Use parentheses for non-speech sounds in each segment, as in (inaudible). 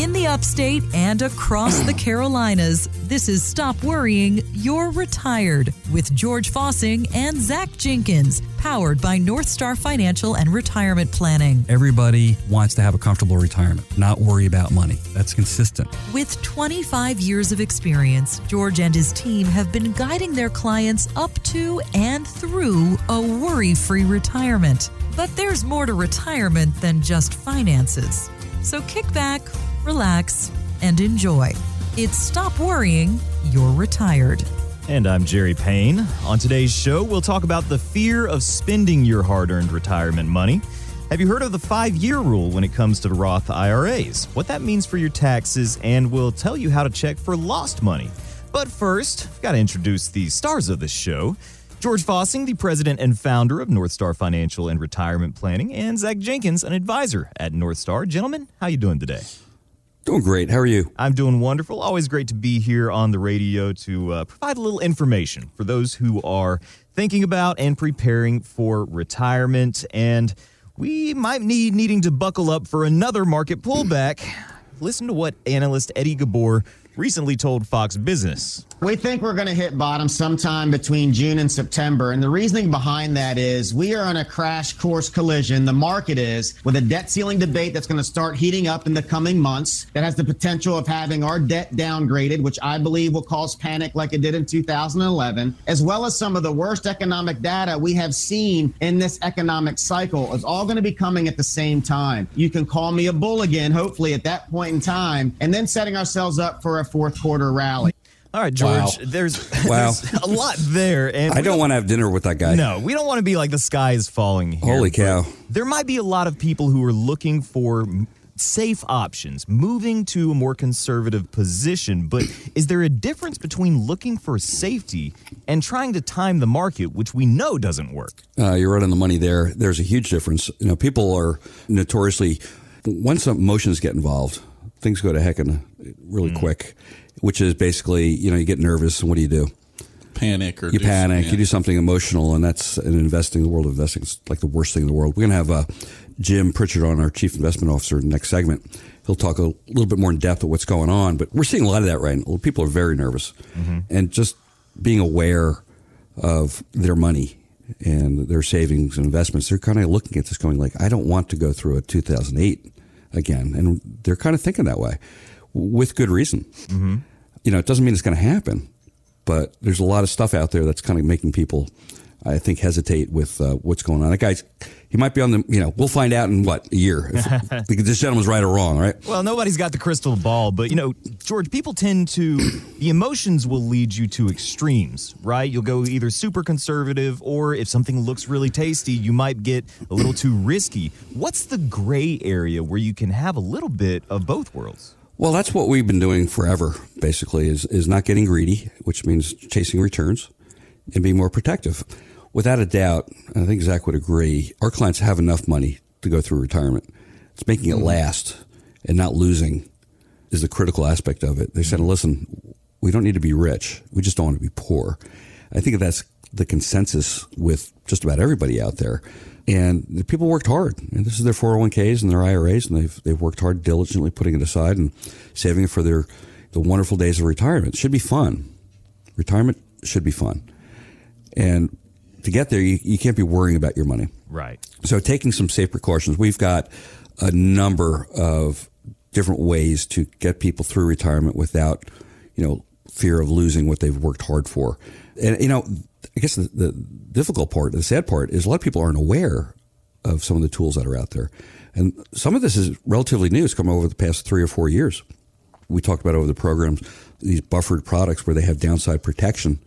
In the upstate and across the Carolinas, this is Stop Worrying, You're Retired with George Fossing and Zach Jenkins, powered by North Star Financial and Retirement Planning. Everybody wants to have a comfortable retirement, not worry about money. That's consistent. With 25 years of experience, George and his team have been guiding their clients up to and through a worry free retirement. But there's more to retirement than just finances. So kick back, relax, and enjoy. It's Stop Worrying, You're Retired. And I'm Jerry Payne. On today's show, we'll talk about the fear of spending your hard earned retirement money. Have you heard of the five year rule when it comes to Roth IRAs? What that means for your taxes, and we'll tell you how to check for lost money. But first, I've got to introduce the stars of this show. George Fossing, the president and founder of North Star Financial and Retirement Planning, and Zach Jenkins, an advisor at North Star. Gentlemen, how you doing today? Doing great. How are you? I'm doing wonderful. Always great to be here on the radio to uh, provide a little information for those who are thinking about and preparing for retirement. And we might need needing to buckle up for another market pullback. Listen to what analyst Eddie Ghabour recently told Fox Business. We think we're going to hit bottom sometime between June and September. And the reasoning behind that is we are on a crash course collision. The market is with a debt ceiling debate that's going to start heating up in the coming months that has the potential of having our debt downgraded, which I believe will cause panic like it did in 2011, as well as some of the worst economic data we have seen in this economic cycle is all going to be coming at the same time. You can call me a bull again, hopefully at that point in time, and then setting ourselves up for a fourth quarter rally. All right, George. Wow. There's, (laughs) Wow. there's a lot there, and I don't want to have dinner with that guy. No, we don't want to be like the sky is falling. Here, Holy cow. There might be a lot of people who are looking for safe options, moving to a more conservative position. But is there a difference between looking for safety and trying to time the market, which we know doesn't work? Uh, you're right on the money there. There's a huge difference. You know, people are notoriously once emotions get involved, things go to heck in a, really quick. Which is basically, you know, you get nervous, and what do you do? panic or You panic. You do something emotional, and that's in investing. The world of investing is like the worst thing in the world. We're gonna have uh, Jim Pritchard on, our chief investment officer, in the next segment. He'll talk a little bit more in depth of what's going on, but we're seeing a lot of that right now. People are very nervous, and just being aware of their money and their savings and investments. They're kind of looking at this, going like, "I don't want to go through a 2008 again," and they're kind of thinking that way with good reason. Mm-hmm. You know, it doesn't mean it's going to happen but there's a lot of stuff out there that's kind of making people, I think, hesitate with uh, what's going on. That guy's, he might be on the, you know, we'll find out in what a year if, (laughs) because this gentleman's right or wrong, right? Well, nobody's got the crystal ball, but you know, George, people tend to the emotions will lead you to extremes, right? You'll go either super conservative or if something looks really tasty, you might get a little too risky. What's the gray area where you can have a little bit of both worlds? Well, that's what we've been doing forever. Basically, is is not getting greedy, which means chasing returns, and being more protective. Without a doubt, I think Zach would agree. Our clients have enough money to go through retirement. It's making it hmm. last and not losing is the critical aspect of it. They said, "Listen, we don't need to be rich. We just don't want to be poor." I think that's the consensus with just about everybody out there. And the people worked hard. And this is their 401ks and their IRAs, and they've they've worked hard diligently putting it aside and saving it for their the wonderful days of retirement. It should be fun. Retirement should be fun. And to get there, you, you can't be worrying about your money. Right. So taking some safe precautions, we've got a number of different ways to get people through retirement without, you know, fear of losing what they've worked hard for. And you know, I guess the, the difficult part, the sad part, is a lot of people aren't aware of some of the tools that are out there, and some of this is relatively new. It's come over the past three or four years. We talked about over the programs these buffered products where they have downside protection,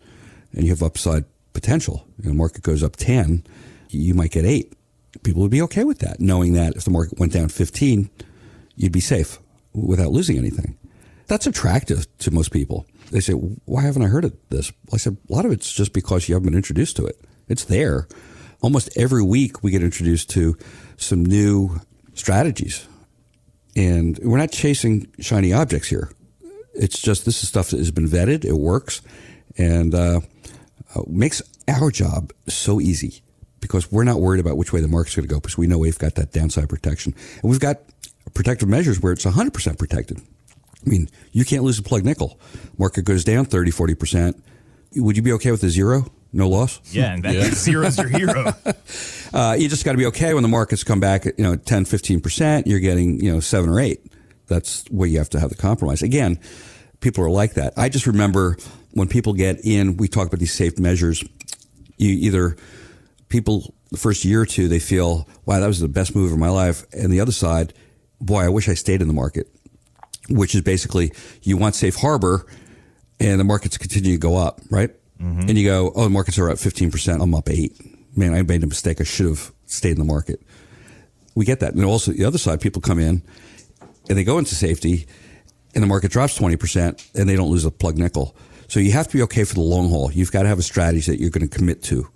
and you have upside potential. Know, the market goes up ten, you might get eight. People would be okay with that, knowing that if the market went down fifteen, you'd be safe without losing anything. That's attractive to most people. They say, "Why haven't I heard of this?" I said, "A lot of it's just because you haven't been introduced to it. It's there. Almost every week, we get introduced to some new strategies, and we're not chasing shiny objects here. It's just this is stuff that has been vetted. It works, and uh, uh, makes our job so easy because we're not worried about which way the market's going to go because we know we've got that downside protection and we've got protective measures where it's 100% protected. I mean, you can't lose a plug nickel. Market goes down 30, 40%. Would you be okay with a zero? No loss? Yeah, and that yeah. (laughs) zero's your hero. (laughs) uh, you just got to be okay when the markets come back at, you know, 10, 15%, you're getting, you know, seven or eight. That's where you have to have the compromise. Again, people are like that. I just remember when people get in, we talk about these safe measures. You either people the first year or two they feel, wow, that was the best move of my life, and the other side, boy, I wish I stayed in the market. Which is basically you want safe harbor, and the markets continue to go up, right? Mm-hmm. And you go, oh, the markets are up fifteen percent. I'm up eight. Man, I made a mistake. I should have stayed in the market. We get that, and also the other side, people come in and they go into safety, and the market drops 20%, and they don't lose a plug nickel. So you have to be okay for the long haul. You've got to have a strategy that you're going to commit to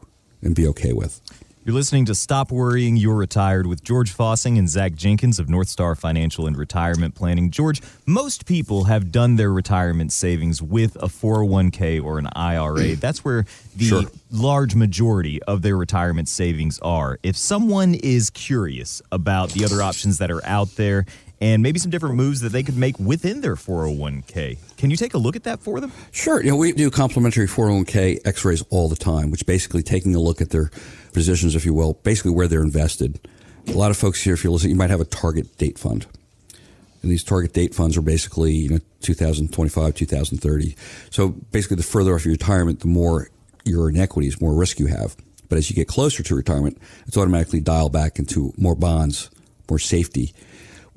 and be okay with. You're listening to Stop Worrying, You're Retired with George Fossing and Zach Jenkins of North Star Financial and Retirement Planning. George, most people have done their retirement savings with a 401k or an IRA. (clears throat) That's where the sure. large majority of their retirement savings are. If someone is curious about the other options that are out there and maybe some different moves that they could make within their 401k. Can you take a look at that for them? Sure. You know, we do complimentary 401k x-rays all the time, which basically taking a look at their positions, if you will, basically where they're invested. A lot of folks here, if you're listening, you might have a target date fund. And these target date funds are basically, you know, 2025, 2030. So basically the further off your retirement, the more you're in equities, more risk you have. But as you get closer to retirement, it's automatically dialed back into more bonds, more safety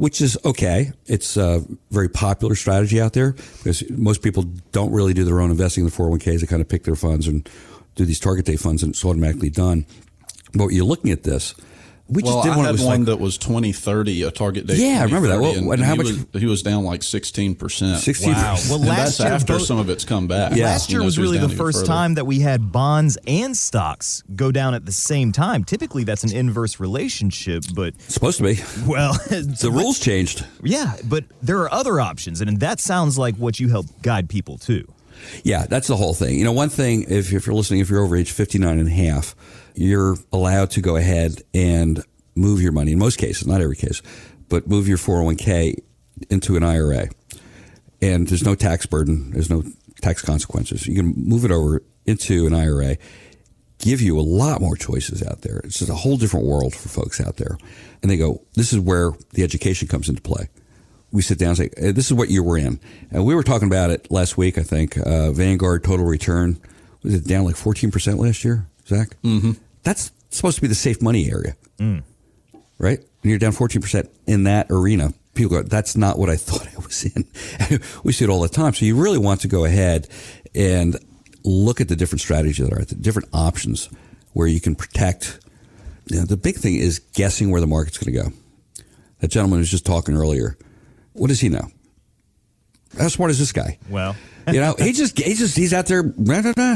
which is okay. It's a very popular strategy out there because most people don't really do their own investing in the 401ks. They kind of pick their funds and do these target date funds and it's automatically done. But you're looking at this, we well, just did one. I had one like, that was twenty thirty, a target date. Yeah, I remember that. Well, and, and how much? Was, he was down like sixteen percent. Sixteen. Wow. Well, last year, after both, some of it's come back. Yeah. Last year you know, was really the first further. time that we had bonds and stocks go down at the same time. Typically, that's an inverse relationship, but it's supposed to be. Well, (laughs) the rules changed. Yeah, but there are other options, and that sounds like what you help guide people to. Yeah, that's the whole thing. You know, one thing, if, if you're listening, if you're over age 59 and a half, you're allowed to go ahead and move your money in most cases, not every case, but move your 401k into an IRA. And there's no tax burden, there's no tax consequences. You can move it over into an IRA, give you a lot more choices out there. It's just a whole different world for folks out there. And they go, this is where the education comes into play. We sit down and say, hey, this is what you were in. And we were talking about it last week, I think. Uh, Vanguard total return was it down like 14% last year, Zach? Mm-hmm. That's supposed to be the safe money area. Mm right? And you're down 14% in that arena. People go, that's not what I (laughs) thought I was in. (laughs) we see it all the time. So you really want to go ahead and look at the different strategies that are, the different options where you can protect. You know, the big thing is guessing where the market's going to go. That gentleman was just talking earlier. What does he know? How smart is this guy? Well, you know, he just he just he's out there.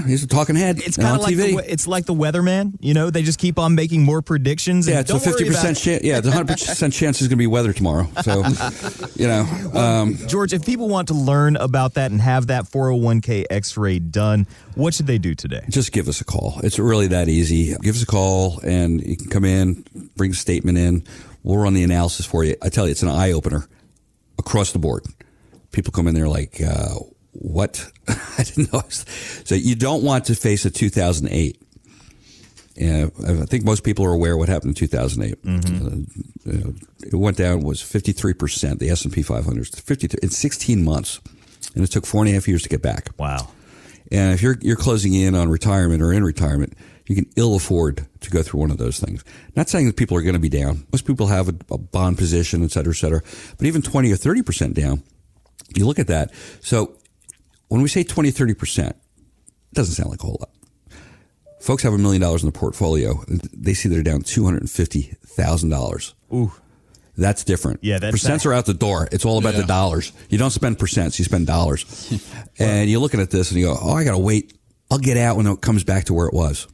He's a talking head. It's kind of like TV. The, it's like the weatherman. You know, they just keep on making more predictions. Yeah, it's a fifty percent chance. Yeah, it's a hundred (laughs) percent chance it's going to be weather tomorrow. So, (laughs) you know, um, George, if people want to learn about that and have that four hundred one k X ray done, what should they do today? Just give us a call. It's really that easy. Give us a call, and you can come in, bring a statement in. We'll run the analysis for you. I tell you, it's an eye opener across the board. People come in there like. Uh, what? (laughs) I didn't know. So you don't want to face a 2008. Yeah, I think most people are aware what happened in 2008. Mm-hmm. Uh, it went down was 53 percent. The S and P 500 53 in 16 months, and it took four and a half years to get back. Wow! And if you're you're closing in on retirement or in retirement, you can ill afford to go through one of those things. Not saying that people are going to be down. Most people have a, a bond position, et cetera, et cetera. But even 20 or 30 percent down, you look at that. So when we say 20, 30%, it doesn't sound like a whole lot. Folks have a million dollars in the portfolio. They see they're down $250,000. Ooh. That's different. Yeah, that's percents that. are out the door. It's all about yeah. the dollars. You don't spend percents, you spend dollars. (laughs) and you're looking at this and you go, "Oh, I got to wait. I'll get out when it comes back to where it was."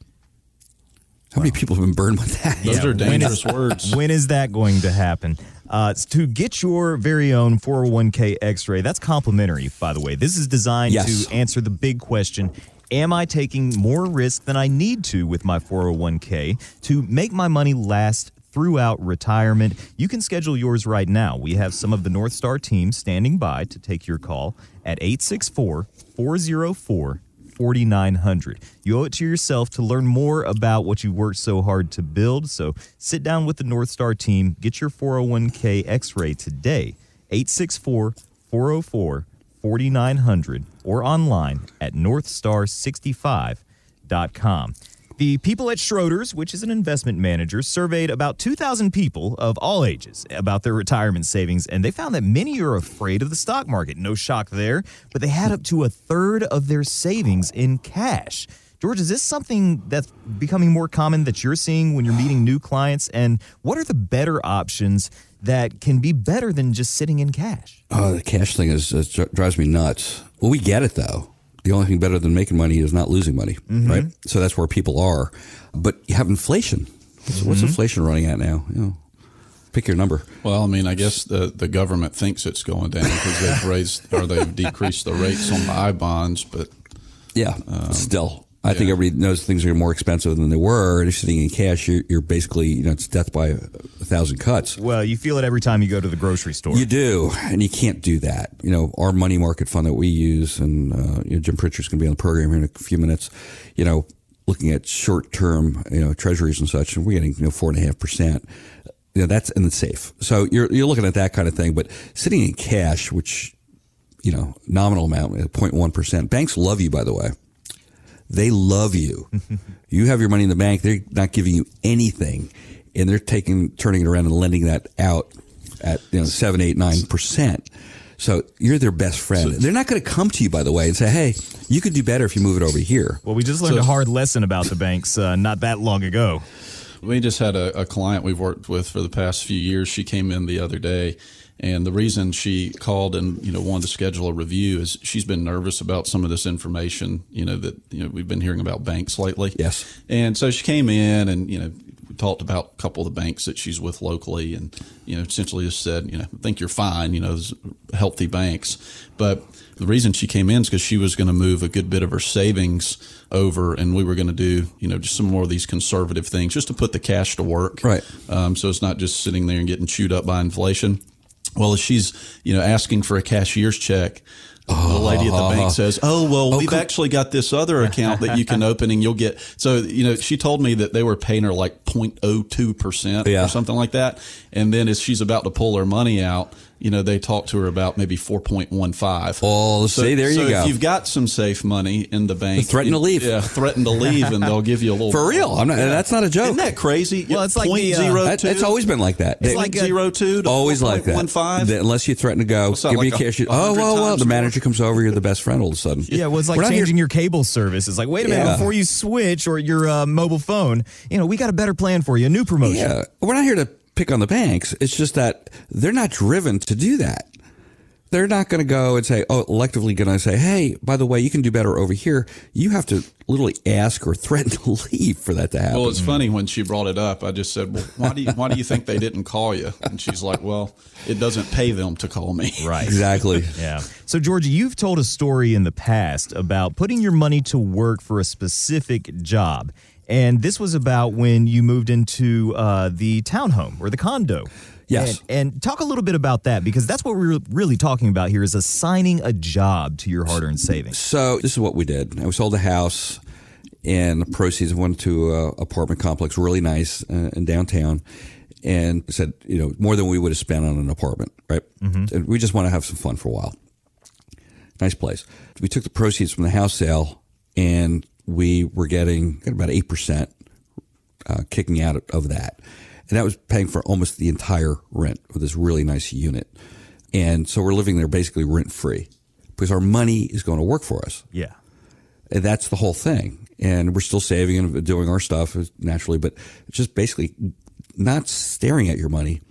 How wow. many people have been burned with that? Those yeah. are dangerous words. (laughs) When is that going to happen? Uh, to get your very own 401k x ray, that's complimentary, by the way. This is designed yes. to answer the big question Am I taking more risk than I need to with my 401k to make my money last throughout retirement. You can schedule yours right now. We have some of the North Star team standing by to take your call at 864 404 4900. You owe it to yourself to learn more about what you worked so hard to build. So sit down with the North Star team, get your 401k x ray today. 864 404 4900 or online at northstar65.com. The people at Schroders, which is an investment manager, surveyed about 2,000 people of all ages about their retirement savings, and they found that many are afraid of the stock market. No shock there, but they had up to a third of their savings in cash. George, is this something that's becoming more common that you're seeing when you're meeting new clients? And what are the better options that can be better than just sitting in cash? Oh, the cash thing is, is drives me nuts. Well, we get it though the only thing better than making money is not losing money, mm-hmm. right? So that's where people are. But you have inflation. mm-hmm. What's inflation running at now? You know, pick your number. Well, I mean, I guess the, the government thinks it's going down because they've raised or they've decreased the rates on the I bonds, but yeah, um, still. I yeah. think everybody knows things are more expensive than they were. And if you're sitting in cash, you're, you're, basically, you know, it's death by a, a, thousand cuts. Well, you feel it every time you go to the grocery store. You do, and you can't do that. You know, our money market fund that we use, and uh, you know, Jim Pritchard's going to be on the program here in a few minutes. You know, looking at short term, you know, treasuries and such, and we're getting you know four and a half percent. You know, that's and it's safe. So you're you're looking at that kind of thing. But sitting in cash, which you know, nominal amount, 0.1 percent. Banks love you, by the way. They love you. (laughs) you have your money in the bank. They're not giving you anything, and they're taking, turning it around and lending that out at you know seven, eight, nine percent. So you're their best friend. So, they're not going to come to you, by the way, and say, "Hey, you could do better if you move it over here." Well, we just learned so, a hard lesson about the banks uh, not that long ago. We just had a, a client we've worked with for the past few years. She came in the other day and the reason she called and you know wanted to schedule a review is she's been nervous about some of this information. You know that you know we've been hearing about banks lately. Yes. And so she came in and you know talked about a couple of the banks that she's with locally, and you know essentially just said you know I think you're fine. You know, healthy banks, but the reason she came in is because she was going to move a good bit of her savings over, and we were going to do you know just some more of these conservative things just to put the cash to work. Right. Um, so it's not just sitting there and getting chewed up by inflation. Well, if she's you know asking for a cashier's check, the lady at the bank uh-huh. says, "Oh well, oh, we've actually got this other account that you can (laughs) open, and you'll get." So you know, she told me that they were paying her like 0.02 percent or something like that, and then as she's about to pull her money out, you know, they talk to her about maybe 4.15. Oh, so, see, there so you go. If you've got some safe money in the bank, threaten to leave. Yeah, threaten to leave, and they'll give you a little. (laughs) For real, I'm not, yeah. that's not a joke. Isn't that crazy? Well, it's like point the, uh, zero that, two. It's always been like that. It's like zero two. always like that. One five. Unless you threaten to go, give like me a cash. Oh well, well. The manager comes over. You're the best friend all of a sudden. Yeah, well, it's like changing your cable service. It's like, wait a minute, yeah. before you switch or your uh, mobile phone, you know, we got a better plan for you, a new promotion. Yeah, we're not here to pick on the banks. It's just that they're not driven to do that they're not going to go and say, oh, electively going to say, hey, by the way, you can do better over here. You have to literally ask or (laughs) threaten to leave for that to happen. Well, it's funny when she brought it up. I just said, well, why do you, why do you think they didn't call you? And she's like, well, it doesn't pay them to call me. (laughs) Right. Exactly. yeah. So, Georgia, you've told a story in the past about putting your money to work for a specific job. And this was about when you moved into uh, the townhome or the condo. Yes. And, and, talk a little bit about that because that's what we're really talking about here is assigning a job to your hard earned savings. So, this is what we did. We sold a house and the proceeds went to an apartment complex, really nice uh, in downtown. And said, you know, more than we would have spent on an apartment, right? Mm-hmm. And we just want to have some fun for a while. Nice place. We took the proceeds from the house sale and we were getting about 8% uh, kicking out of that and that was paying for almost the entire rent of this really nice unit. And so we're living there basically rent free because our money is going to work for us. Yeah. And that's the whole thing. And we're still saving and doing our stuff naturally, but just basically not staring at your money,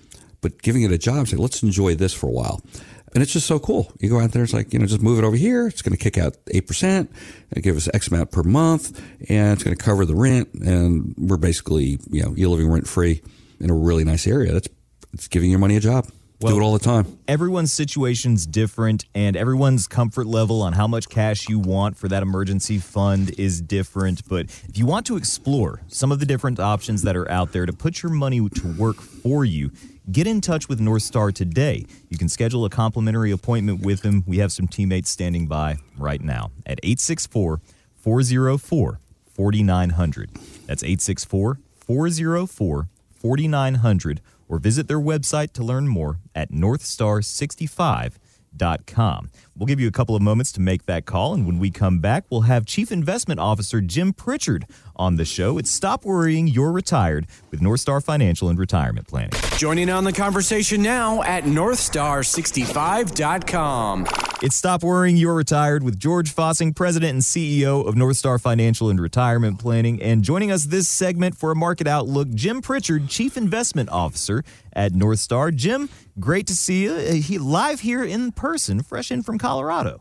but giving it a job. Say, let's enjoy this for a while. And it's just so cool. You go out there, it's like, you know, just move it over here. It's going to kick out 8%, and give us X amount per month, and it's going to cover the rent. And we're basically, you know, you're living rent free in a really nice area. That's it's giving your money a job. Well, Do it all the time. Everyone's situation's different, and everyone's comfort level on how much cash you want for that emergency fund is different. But if you want to explore some of the different options that are out there to put your money to work for you, get in touch with North Star today. You can schedule a complimentary appointment with them. We have some teammates standing by right now at 864 404 4900. That's 864 404 4900 or visit their website to learn more at northstar65.com. We'll give you a couple of moments to make that call, and when we come back, we'll have Chief Investment Officer Jim Pritchard on the show. It's Stop Worrying, You're Retired with North Star Financial and Retirement Planning. Joining on the conversation now at northstar65.com. It's Stop Worrying, You're Retired with George Fossing, President and CEO of North Star Financial and Retirement Planning. And joining us this segment for a market outlook, Jim Pritchard, Chief Investment Officer at North Star. Jim, great to see you he, live here in person, fresh in from Colorado.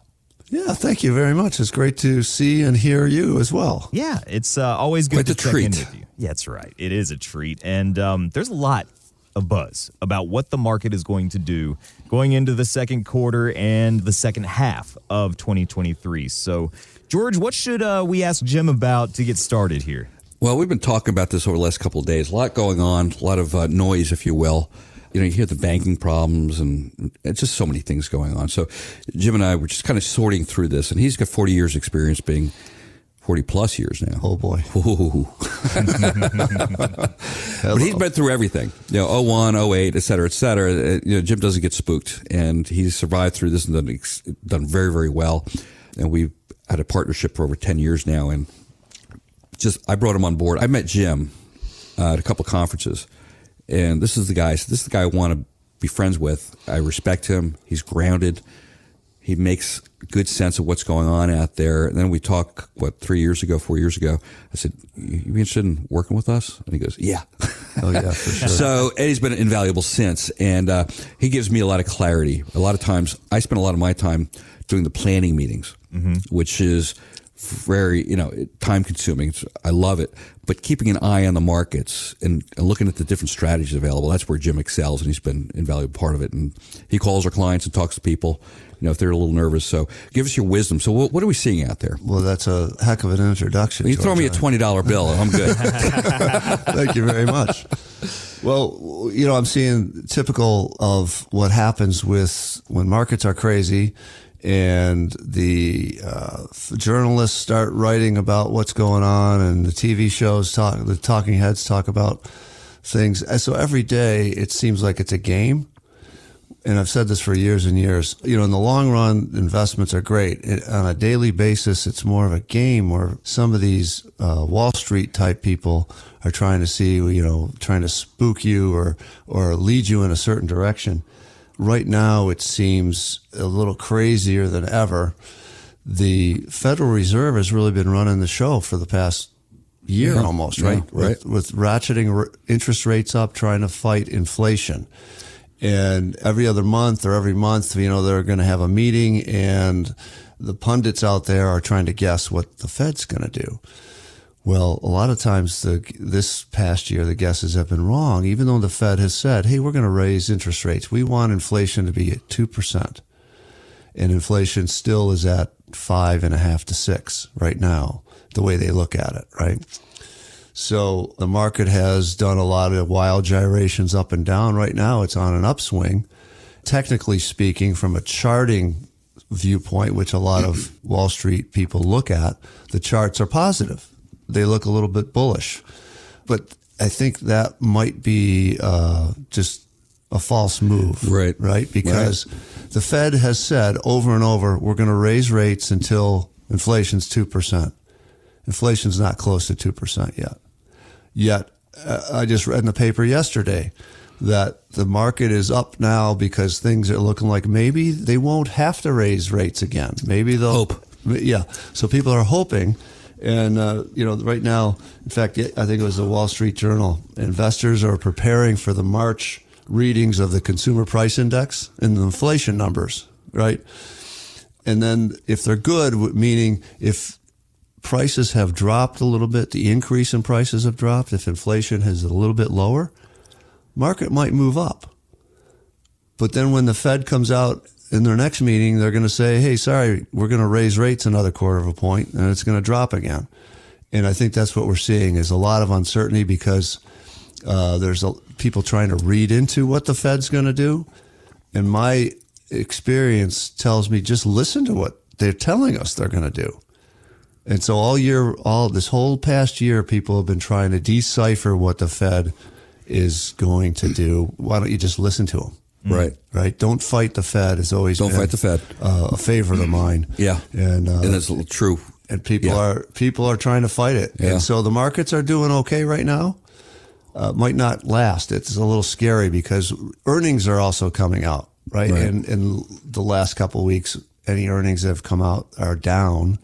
Yeah, thank you very much. It's great to see and hear you as well. Yeah, it's uh, always good Quite to a check in treat. with you. Yeah, that's right. It is a treat. And um, there's a lot of buzz about what the market is going to do going into the second quarter and the second half of 2023. So, George, what should uh, we ask Jim about to get started here? Well, we've been talking about this over the last couple of days. A lot going on, a lot of uh, noise, if you will. You know, you hear the banking problems and it's just so many things going on. So, Jim and I were just kind of sorting through this, and he's got 40 years experience being 40 plus years now. Oh boy. (laughs) But he's been through everything, you know, 01, 08, et cetera, et cetera. Uh, You know, Jim doesn't get spooked and he's survived through this and done, done very, very well. And we've had a partnership for over 10 years now. And just, I brought him on board. I met Jim uh, at a couple of conferences and this is the guy, this is the guy I want to be friends with. I respect him. He's grounded. He makes good sense of what's going on out there. And then we talk, what, three years ago, four years ago. I said, You be interested in working with us? And he goes, Yeah. Oh yeah, for (laughs) sure. So, and he's been invaluable since. And uh, he gives me a lot of clarity. A lot of times, I spend a lot of my time doing the planning meetings, which is very, you know, time consuming. I love it. But keeping an eye on the markets and, and looking at the different strategies available, that's where Jim excels and he's been an invaluable part of it. And he calls our clients and talks to people, you know, if they're a little nervous. So give us your wisdom. So what, what are we seeing out there? well, that's a heck of an introduction. You throw me a $20 bill, I'm good. (laughs) Thank you very much. Well, you know, I'm seeing typical of what happens with when markets are crazy and the uh, journalists start writing about what's going on and the TV shows talk, the talking heads talk about things. And so every day it seems like it's a game. And I've said this for years and years. You know, in the long run, investments are great. It, on a daily basis, it's more of a game where some of these uh, Wall Street type people are trying to see, you know, trying to spook you or or lead you in a certain direction. Right now, it seems a little crazier than ever. The Federal Reserve has really been running the show for the past year Yeah. almost, Yeah, right? right. With, with ratcheting r- interest rates up, trying to fight inflation. And every other month or every month, you know, they're going to have a meeting and the pundits out there are trying to guess what the Fed's going to do. Well, a lot of times the, this past year, the guesses have been wrong, even though the Fed has said, hey, we're going to raise interest rates. We want inflation to be at 2%. And inflation still is at five and a half to six right now, the way they look at it, right? So the market has done a lot of wild gyrations up and down. Right now, it's on an upswing. Technically speaking, from a charting viewpoint, which a lot of Wall Street people look at, the charts are positive. They look a little bit bullish. But I think that might be uh, just a false move. Right. Right? Because the Fed has said over and over, we're going to raise rates until inflation's 2%. Inflation's not close to 2% yet. Yet, uh, I just read in the paper yesterday that the market is up now because things are looking like maybe they won't have to raise rates again. Maybe they'll Hope. Yeah. So people are hoping. And, uh, you know, right now, in fact, I think it was the Wall Street Journal, investors are preparing for the March readings of the consumer price index and the inflation numbers, right? And then if they're good, meaning if prices have dropped a little bit, the increase in prices have dropped, if inflation is a little bit lower, market might move up. But then when the Fed comes out in their next meeting, they're going to say, "Hey, sorry, we're going to raise rates another quarter of a point, and it's going to drop again." And I think that's what we're seeing is a lot of uncertainty because uh, there's a, people trying to read into what the Fed's going to do, and my experience tells me just listen to what they're telling us they're going to do. And so all year, all this whole past year, people have been trying to decipher what the Fed is going to do. Why don't you just listen to them? Right. Right. Don't fight the Fed is always Don't been, fight the Fed. Uh, a favorite of mine. Yeah. And uh, and that's true. and people Yeah. are people are trying to fight it. Yeah. And so the markets are doing okay right now. Uh, might not last. It's a little scary because earnings are also coming out, right? Right. And in the last couple of weeks, any earnings that have come out are down.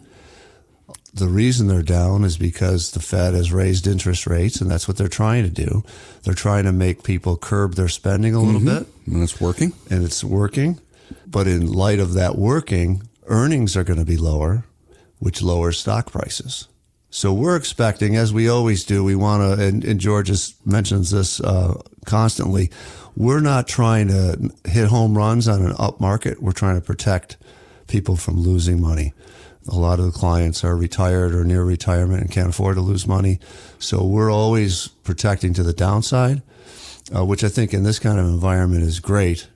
The reason they're down is because the Fed has raised interest rates, and that's what they're trying to do. They're trying to make people curb their spending a little bit And it's working. and it's working. But in light of that working, earnings are going to be lower, which lowers stock prices. So we're expecting, as we always do, we want to, and, and George just mentions this uh, constantly, we're not trying to hit home runs on an up market. We're trying to protect people from losing money. A lot of the clients are retired or near retirement and can't afford to lose money. So we're always protecting to the downside, uh, which I think in this kind of environment is great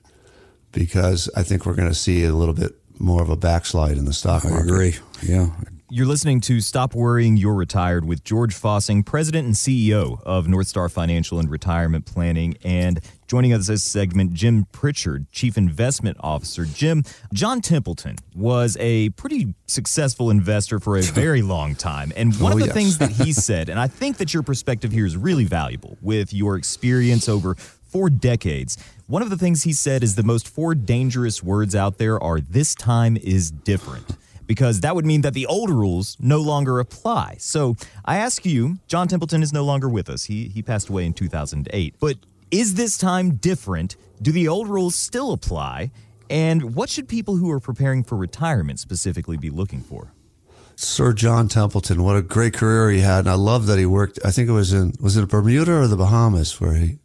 because I think we're going to see a little bit more of a backslide in the stock market. I agree. Yeah. You're listening to Stop Worrying, You're Retired with George Fossing, President and CEO of North Star Financial and Retirement Planning. And joining us this segment, Jim Pritchard, Chief Investment Officer. Jim, John Templeton was a pretty successful investor for a very (laughs) long time. And one Oh, of the yes. things that he (laughs) said, and I think that your perspective here is really valuable with your experience over four decades. One of the things he said is the most four dangerous words out there are this time is different because that would mean that the old rules no longer apply. So I ask you, John Templeton is no longer with us. He he passed away in 2008. But is this time different? Do the old rules still apply? And what should people who are preparing for retirement specifically be looking for? Sir John Templeton, what a great career he had, and I love that he worked. I think it was in was it Bermuda or the Bahamas where he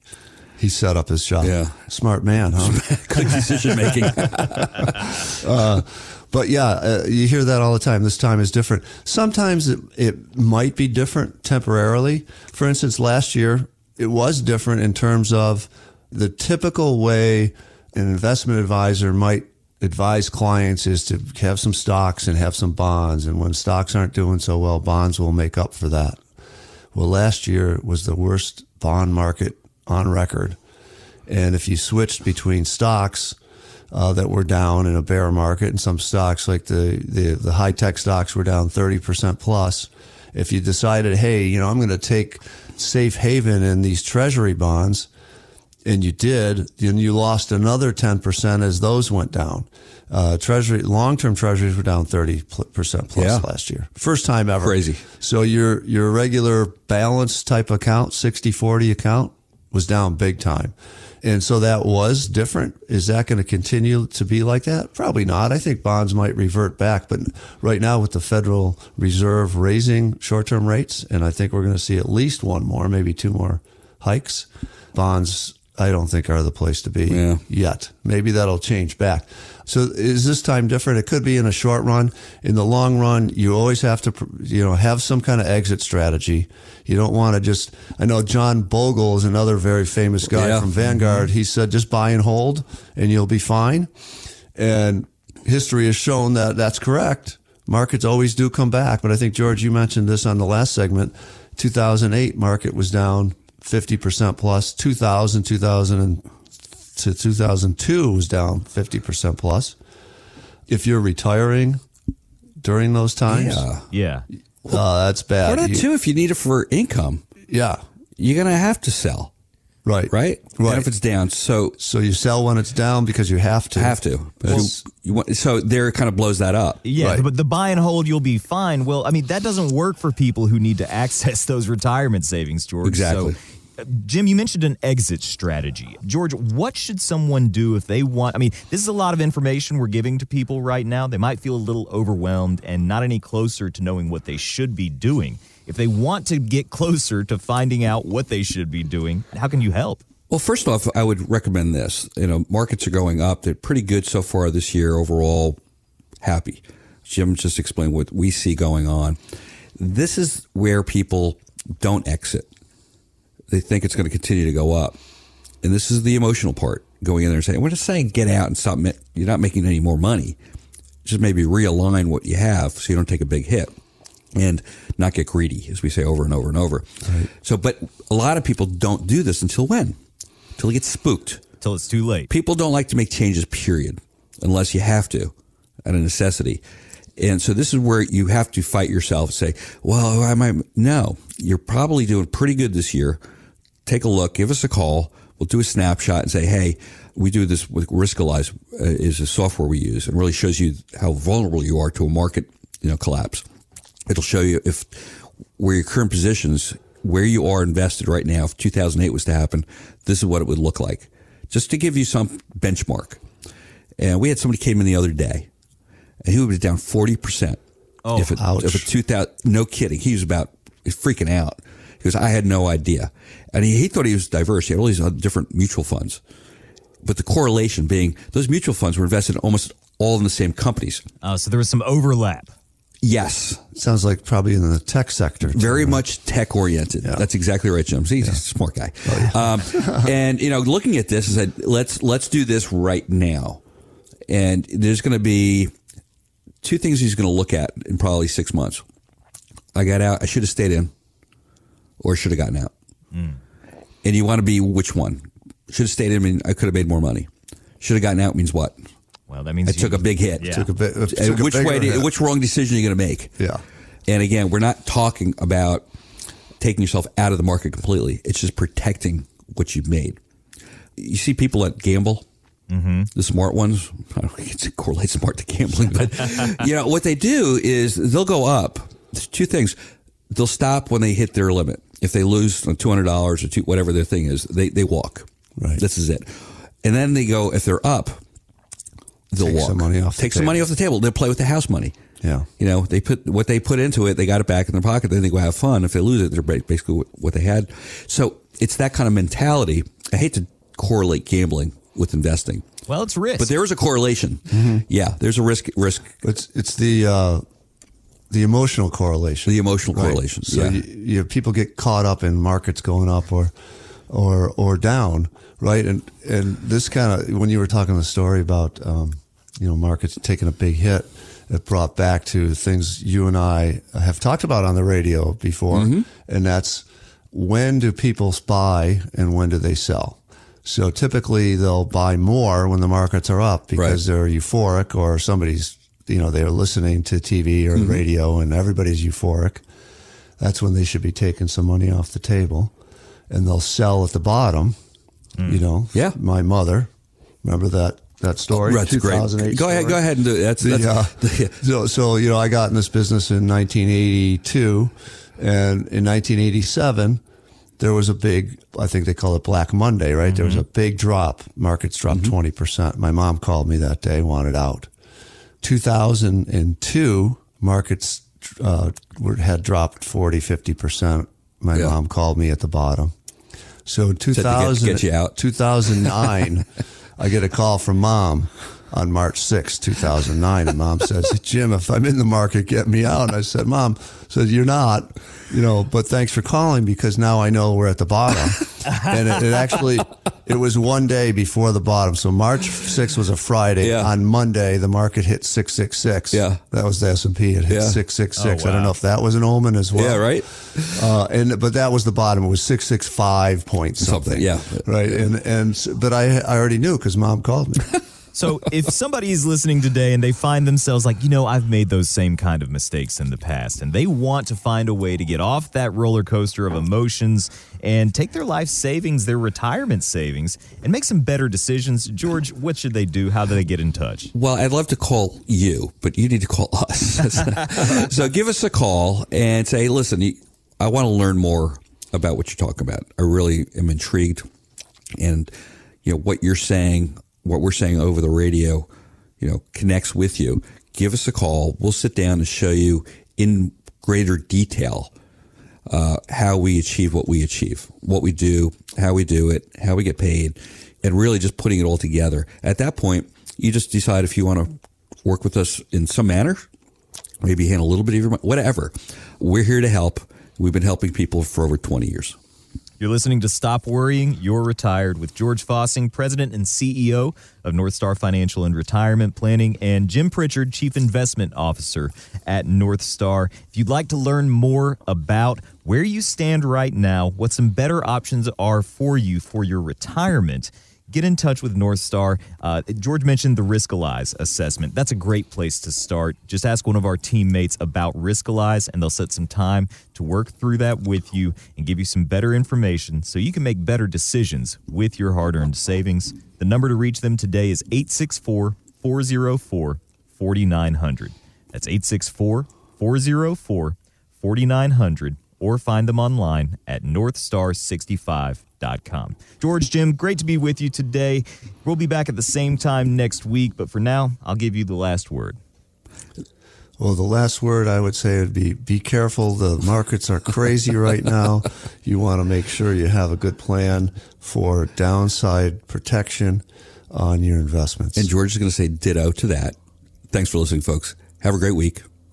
he set up his shop. Yeah. smart man, huh? (laughs) Good decision making. (laughs) (laughs) Uh, But yeah, uh, you hear that all the time. This time is different. Sometimes it, it might be different temporarily. For instance, last year it was different in terms of the typical way an investment advisor might advise clients is to have some stocks and have some bonds. And when stocks aren't doing so well, bonds will make up for that. Well, last year was the worst bond market on record. And if you switched between stocks uh, that were down in a bear market and some stocks like the, the, the high tech stocks were down 30% plus, if you decided, hey, you know, I'm going to take safe haven in these treasury bonds, and you did, then you lost another 10% as those went down. Uh, treasury, long-term treasuries were down 30% plus Yeah. last year. First time ever. Crazy. So your, your regular balance type account, 60-40 account was down big time. And so that was different. Is that going to continue to be like that? Probably not. I think bonds might revert back. But right now, with the Federal Reserve raising short term rates, and I think we're going to see at least one more, maybe two more hikes, bonds, I don't think are the place to be Yeah. yet. Maybe that'll change back. So is this time different? It could be in a short run. In the long run, you always have to, you know, have some kind of exit strategy. You don't want to just, I know John Bogle is another very famous guy Yeah. from Vanguard. He said, just buy and hold and you'll be fine. And history has shown that that's correct. Markets always do come back. But I think, George, you mentioned this on the last segment. 2008 market was down 50% plus. 2000, 2000 and to 2002 was down 50% plus. If you're retiring during those times, Yeah. Yeah. uh, that's bad. Or that You- too, if you need it for income, yeah, you're going to have to sell, right, right? Right. And if it's down, so So you sell when it's down because you have to. have to. That's- you want, so there it kind of blows that up. Yeah, Right. but the buy and hold, you'll be fine. Well, I mean, that doesn't work for people who need to (laughs) access those retirement savings, George. Exactly. So, Jim, you mentioned an exit strategy. George, what should someone do if they want? I mean, this is a lot of information we're giving to people right now. They might feel a little overwhelmed and not any closer to knowing what they should be doing. If they want to get closer to finding out what they should be doing, how can you help? Well, first off, I would recommend this. You know, markets are going up. They're pretty good so far this year overall. Happy. Jim just explained what we see going on. This is where people don't exit. They think it's going to continue to go up. And this is the emotional part going in there and saying, we're just saying get out and stop. You're not making any more money. Just maybe realign what you have so you don't take a big hit and not get greedy, as we say over and over and over. Right. So, but a lot of people don't do this until when? Until they get spooked. Until it's too late. People don't like to make changes, period, unless you have to, at a necessity. And so this is where you have to fight yourself. and Say, well, I might. No, you're probably doing pretty good this year. Take a look. Give us a call. We'll do a snapshot and say, hey, we do this with Riskalyze uh, is a software we use and really shows you how vulnerable you are to a market, you know, collapse. It'll show you if where your current positions, where you are invested right now. If 2008 was to happen, this is what it would look like. Just to give you some benchmark. And we had somebody came in the other day and he would be down 40%. Oh, if it, if it 2000, no kidding. He was about freaking out because I had no idea. And he, he thought he was diverse. He had all these different mutual funds. But the correlation being those mutual funds were invested in almost all in the same companies. Uh, so there was some overlap. Yes. Sounds like probably in the tech sector. Too, Very right? much tech oriented. Yeah. That's exactly right, Jim. He's yeah. a smart guy. Oh, yeah. (laughs) um, and you know, looking at this, I said, let's let's do this right now. And there's going to be two things he's going to look at in probably six months. I got out. I should have stayed in, or should have gotten out. Mm. And you want to be which one? Should have stayed in. I mean, I could have made more money. Should have gotten out means what? Well, that means I took a big hit. Yeah. Took a bit. which way? Do, which wrong decision are you going to make? Yeah. And again, we're not talking about taking yourself out of the market completely. It's just protecting what you've made. You see people that gamble, mm-hmm. the smart ones. I don't think it correlates smart to gambling, but you know what they do is they'll go up. There's two things. They'll stop when they hit their limit. If they lose two hundred dollars or two, whatever their thing is, they they walk. Right. This is it. And then they go. If they're up, they'll Take walk. Some money off. Take some table. money off the table. They'll play with the house money. Yeah. You know, they put what they put into it, they got it back in their pocket. Then they go have fun. If they lose it, they're basically what they had. So it's that kind of mentality. I hate to correlate gambling with investing. Well, it's risk, but there is a correlation. Mm-hmm. Yeah, there's a risk. Risk. It's it's the uh, the emotional correlation. The emotional right? correlation. So yeah. you, you, people get caught up in markets going up or or or down, right? And and this kind of when you were talking the story about um, you know markets taking a big hit, it brought back to things you and I have talked about on the radio before, mm-hmm. and that's when do people buy and when do they sell? So typically they'll buy more when the markets are up because right. they're euphoric or somebody's, you know, they're listening to TV or mm-hmm. radio and everybody's euphoric. That's when they should be taking some money off the table and they'll sell at the bottom. Mm. You know, yeah. My mother, remember that that story? Oh, that's great. Go story? ahead, go ahead and do it. That's, that's the, uh, (laughs) so, so you know, I got in this business in 1982, and in 1987 there was a big, I think they call it Black Monday, right? Mm-hmm. There was a mm-hmm. big drop. Markets dropped mm-hmm. 20 percent. My mom called me that day, wanted out. 2002 markets uh, were, had dropped 40, 50 percent my yeah. mom called me at the bottom. So 2000, get, get you out. 2009, (laughs) I get a call from mom on March 6, 2009. And mom says, Jim, if I'm in the market, get me out. And I said, Mom, says, you're not, you know, but thanks for calling because now I know we're at the bottom. (laughs) and it, it, actually, it was one day before the bottom. So March 6th was a Friday. Yeah. On Monday, the market hit 666. Yeah. That was the S&P. It hit yeah. 666. Oh, wow. I don't know if that was an omen as well. Yeah, right. Uh, and, but that was the bottom. It was 665 points something. something yeah. Right. And, and, but I, I already knew because mom called me. (laughs) So if somebody is listening today and they find themselves like, you know, I've made those same kind of mistakes in the past and they want to find a way to get off that roller coaster of emotions and take their life savings, their retirement savings, and make some better decisions, George, what should they do? How do they get in touch? Well, I'd love to call you, but you need to call us. (laughs) so give us a call and say, listen, I want to learn more about what you're talking about. I really am intrigued and you know what you're saying what we're saying over the radio, you know, connects with you, give us a call. We'll sit down and show you in greater detail uh, how we achieve what we achieve, what we do, how we do it, how we get paid, and really just putting it all together. At that point, you just decide if you want to work with us in some manner, maybe handle a little bit of your money, whatever. We're here to help. We've been helping people for over 20 years. You're listening to Stop Worrying, You're Retired with George Fossing, President and CEO of North Star Financial and Retirement Planning, and Jim Pritchard, Chief Investment Officer at North Star. If you'd like to learn more about where you stand right now, what some better options are for you for your retirement, get in touch with North Star. Uh, George mentioned the Riskalyze assessment. That's a great place to start. Just ask one of our teammates about Riskalyze, and they'll set some time to work through that with you and give you some better information so you can make better decisions with your hard earned savings. The number to reach them today is 864 404 4900. That's 864 404 4900 or find them online at northstar65.com. George, Jim, great to be with you today. We'll be back at the same time next week, but for now, I'll give you the last word. Well, the last word I would say would be be careful. The markets are crazy right now. You want to make sure you have a good plan for downside protection on your investments. And George is going to say ditto to that. Thanks for listening, folks. Have a great week.